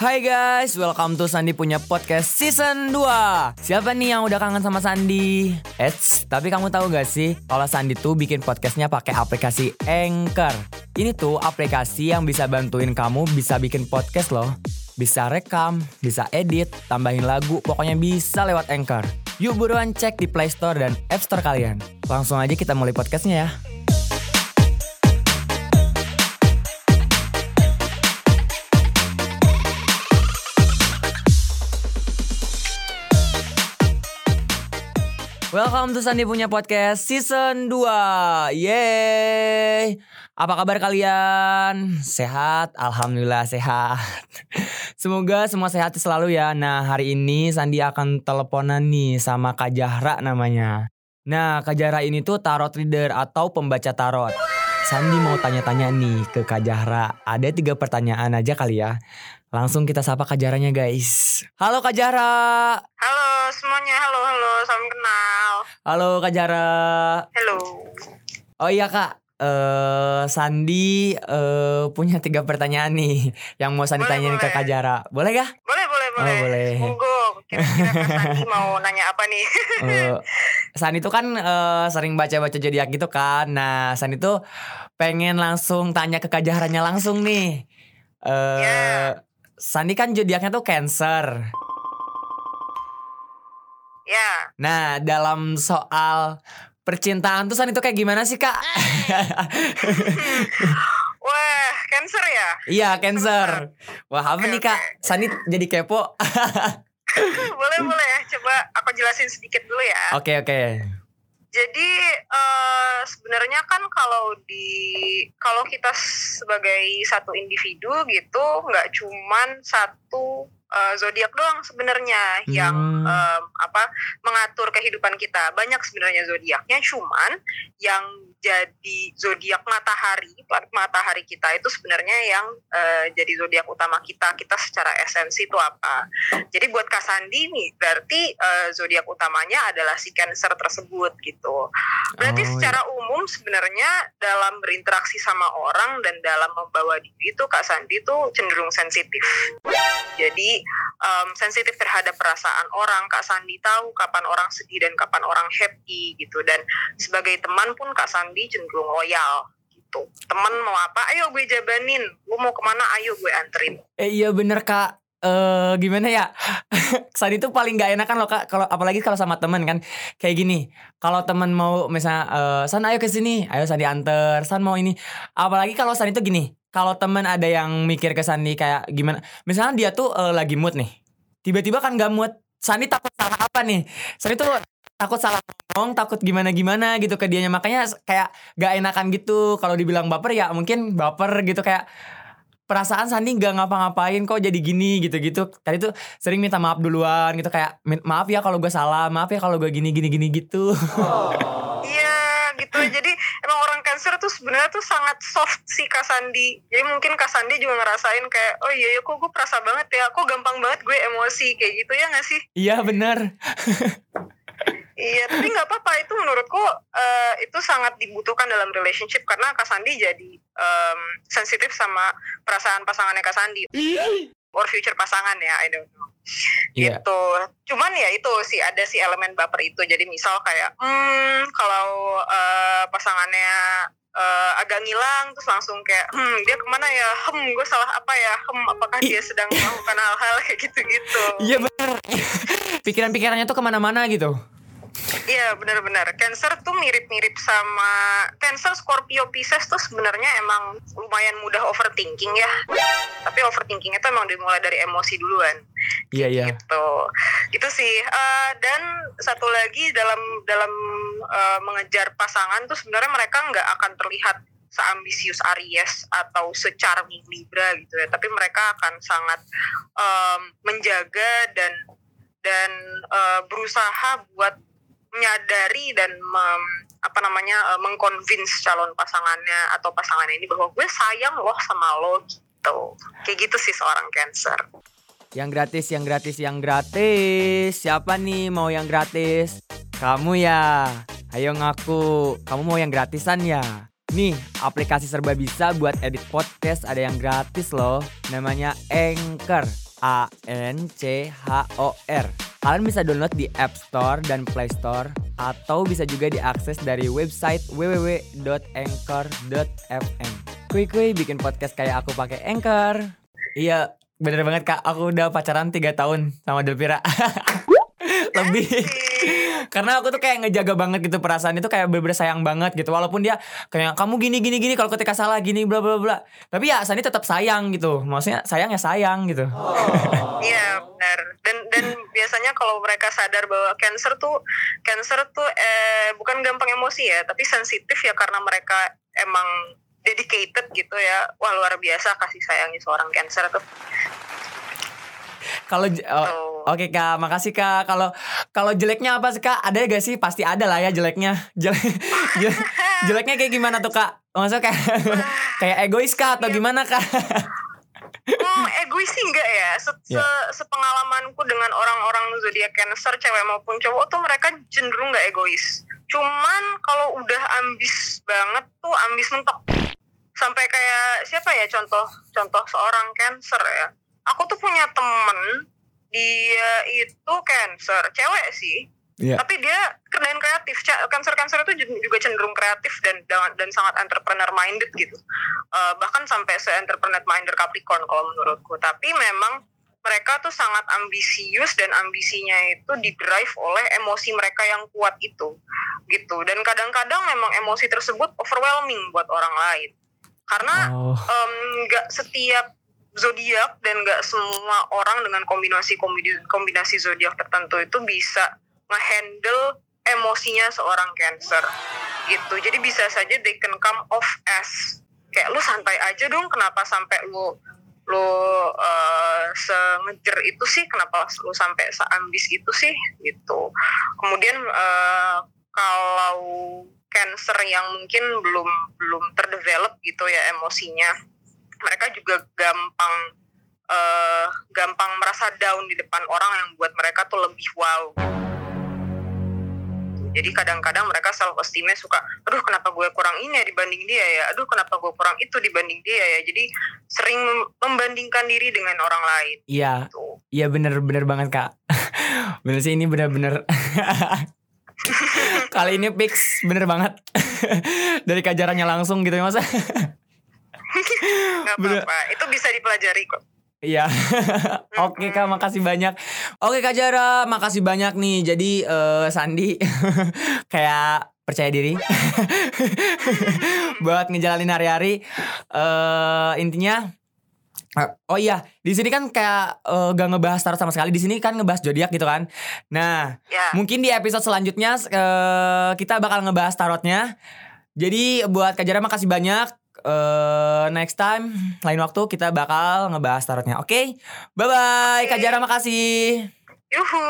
Hai guys, welcome to Sandi punya podcast season 2 Siapa nih yang udah kangen sama Sandi? Eits, tapi kamu tahu gak sih kalau Sandi tuh bikin podcastnya pakai aplikasi Anchor? Ini tuh aplikasi yang bisa bantuin kamu bisa bikin podcast loh. Bisa rekam, bisa edit, tambahin lagu, pokoknya bisa lewat Anchor. Yuk buruan cek di Play Store dan App Store kalian. Langsung aja kita mulai podcastnya ya Welcome to Sandi punya podcast season 2 Yeay. Apa kabar kalian? Sehat? Alhamdulillah sehat. Semoga semua sehat selalu ya. Nah hari ini Sandi akan teleponan nih sama Kak Jahra namanya. Nah Kak Jahra ini tuh tarot reader atau pembaca tarot. Sandi mau tanya-tanya nih ke Kak Jahra Ada tiga pertanyaan aja kali ya Langsung kita sapa Kak Jahranya guys Halo Kak Jahra Halo semuanya, halo halo, salam kenal. Halo Kak Jara. Halo. Oh iya Kak, eh Sandi eh punya tiga pertanyaan nih yang mau Sandi Boleh, tanyain ke boleh. Kak Jara. Boleh gak? Boleh boleh boleh. Oh, boleh. Monggo. Kira-kira Sandi mau nanya apa nih? Eh, Sandi tuh kan eh, sering baca-baca zodiak gitu kan. Nah, Sandi tuh pengen langsung tanya ke Kak Jahranya langsung nih. Eh Ya. Sandi kan zodiaknya tuh Cancer. ya, Nah, dalam soal percintaan tuh Sandi tuh kayak gimana sih Kak? wah cancer ya. Iya, Cancer. Wah, apa nih Kak? Sandi jadi kepo. boleh boleh ya. Coba aku jelasin sedikit dulu ya. Oke, oke. Jadi eh, sebenarnya kan kalau di kalau kita sebagai satu individu gitu nggak cuman satu eh, zodiak doang sebenarnya yang Hmm. em, apa mengatur kehidupan kita. Banyak sebenarnya zodiaknya cuman yang jadi zodiak matahari, planet matahari kita itu sebenarnya yang eh, jadi zodiak utama kita. Kita secara esensi itu apa? Jadi buat Kak Sandi nih berarti eh, zodiak utamanya adalah si Cancer tersebut gitu. Berarti Oh, secara umum sebenarnya dalam berinteraksi sama orang dan dalam membawa diri itu Kak Sandi itu cenderung sensitif. Jadi em, sensitif terhadap perasaan orang. Kak Sandi tahu kapan orang sedih dan kapan orang happy gitu. Dan sebagai teman pun Kak Sandi cenderung loyal gitu. Teman mau apa? Ayo gue jabanin. Lu mau ke mana? Ayo gue anterin. Eh iya bener kak. Eh gimana ya? Sandi tuh paling gak enakan loh kak. Kalau apalagi kalau sama temen kan kayak gini. Kalau temen mau misalnya eh, San ayo ke sini, ayo Sandi anter. San mau ini. Apalagi kalau Sandi tuh gini. Kalau temen ada yang mikir ke Sandi kayak gimana. Misalnya dia tuh eh, lagi mood nih. Tiba-tiba kan gak mood. Sandi takut salah apa nih? Sandi tuh takut salah ngomong, takut gimana-gimana gitu ke dianya. Makanya kayak gak enakan gitu. Kalau dibilang baper ya mungkin baper gitu kayak perasaan Sandi nggak ngapa-ngapain kok jadi gini gitu-gitu tadi tuh sering minta maaf duluan gitu kayak "Min- maaf ya kalau gue salah maaf ya kalau gue gini gini gini gitu Iya gitu. Jadi emang orang Cancer tuh sebenarnya tuh sangat soft sih Kak Sandi. Jadi mungkin Kak Sandi juga ngerasain kayak oh iya ya kok gue perasa banget ya. Kok gampang banget gue emosi kayak gitu ya gak sih? iya bener Iya, tapi nggak apa-apa itu menurutku eh, itu sangat dibutuhkan dalam relationship karena Kak Sandi jadi em, sensitif sama perasaan pasangannya Kak Sandi or future pasangan ya, I don't know. iya Gitu. Cuman ya itu sih ada si elemen baper itu. Jadi misal kayak hmm kalau eh, pasangannya eh, agak ngilang terus langsung kayak hmm dia ke mana ya? Hmm gue salah apa ya? Hmm apakah dia sedang melakukan hal-hal kayak gitu-gitu? iya bener pikiran-pikirannya tuh ke mana-mana gitu Iya benar-benar. Cancer tuh mirip-mirip sama Cancer, Scorpio, Pisces tuh sebenarnya emang lumayan mudah overthinking ya. Tapi overthinkingnya tuh emang dimulai dari emosi duluan. iya iya Gitu. Itu sih. Eh, dan satu lagi dalam dalam eh, mengejar pasangan tuh sebenarnya mereka nggak akan terlihat seambisius Aries atau secharming Libra gitu ya. Tapi mereka akan sangat em, menjaga dan dan eh, berusaha buat menyadari dan mem- apa namanya eh, mengconvince calon pasangannya atau pasangannya ini bahwa gue sayang loh sama lo gitu. Kayak gitu sih seorang cancer. Yang gratis yang gratis yang gratis. Siapa nih mau yang gratis? Kamu ya. Ayo ngaku. Kamu mau yang gratisan ya? Nih, aplikasi serba bisa buat edit podcast ada yang gratis loh. Namanya Anchor. A N C H O R. Kalian bisa download di App Store dan Play Store atau bisa juga diakses dari website www.anchor.fm. Kui kui bikin podcast kayak aku pakai Anchor. Iya, bener banget Kak. Aku udah pacaran 3 tahun sama Delvira. Lebih. Karena aku tuh kayak ngejaga banget gitu perasaan itu kayak bener-bener sayang banget gitu. Walaupun dia kayak kamu gini gini gini kalau ketika salah gini bla bla bla. Tapi ya Sandi tetap sayang gitu. Maksudnya sayang ya sayang gitu. Iya benar. Dan dan biasanya kalau mereka sadar bahwa cancer tuh cancer tuh eh bukan gampang emosi ya, tapi sensitif ya karena mereka emang dedicated gitu ya. Wah luar biasa kasih sayangnya seorang cancer tuh. Kalau oh. Oke kak, makasih kak. Kalau kalau jeleknya apa sih kak? Ada gak sih? Pasti ada lah ya jeleknya. Jelek, jelek- jeleknya kayak gimana tuh kak? Maksudnya kayak kayak egois kak atau gimana kak? Hmm, egois sih enggak ya. Se Ya. se- sepengalamanku dengan orang-orang zodiak Cancer, cewek maupun cowok tuh mereka cenderung nggak egois. Cuman kalau udah ambis banget tuh ambis mentok. Sampai kayak siapa ya contoh contoh seorang Cancer ya. Aku tuh punya temen dia itu Cancer, cewek sih. Iya. Tapi dia dan kreatif. Ca- Cancer-cancer itu juga cenderung kreatif dan dan, dan sangat entrepreneur minded gitu. Eh, bahkan sampai se entrepreneur minded Capricorn kalau menurutku. Tapi memang mereka tuh sangat ambisius dan ambisinya itu didrive oleh emosi mereka yang kuat itu gitu. Dan kadang-kadang memang emosi tersebut overwhelming buat orang lain. Karena Oh, nggak setiap zodiak dan nggak semua orang dengan kombinasi kombinasi, zodiak tertentu itu bisa ngehandle emosinya seorang cancer. Gitu. Jadi bisa saja they can come off as kayak lu santai aja dong kenapa sampai lu lu uh, sengejer itu sih? Kenapa lu sampai seambis itu sih? Gitu. Kemudian eh, kalau cancer yang mungkin belum belum terdevelop gitu ya emosinya mereka juga gampang eh, gampang merasa down di depan orang yang buat mereka tuh lebih wow jadi kadang-kadang mereka self esteemnya suka aduh kenapa gue kurang ini ya dibanding dia ya aduh kenapa gue kurang itu dibanding dia ya jadi sering membandingkan diri dengan orang lain iya, iya bener-bener banget kak. bener sih ini bener-bener. Kali ini fix bener banget dari kajarannya langsung gitu ya masa. Bener. apa-apa itu bisa dipelajari kok Iya. Oke Kak, makasih banyak. Oke Kak Jara, makasih banyak nih. Jadi eh, Sandi kayak percaya diri buat ngejalanin hari-hari. Eh intinya eh, Oh iya, di sini kan kayak eh, gak ngebahas tarot sama sekali. Di sini kan ngebahas zodiak gitu kan. Nah, ya mungkin di episode selanjutnya eh, kita bakal ngebahas tarotnya. Jadi buat Kak Jara makasih banyak. Eh, next time lain waktu kita bakal ngebahas tarotnya. Oke. Bye bye Oke. Kak Jara makasih. yuhu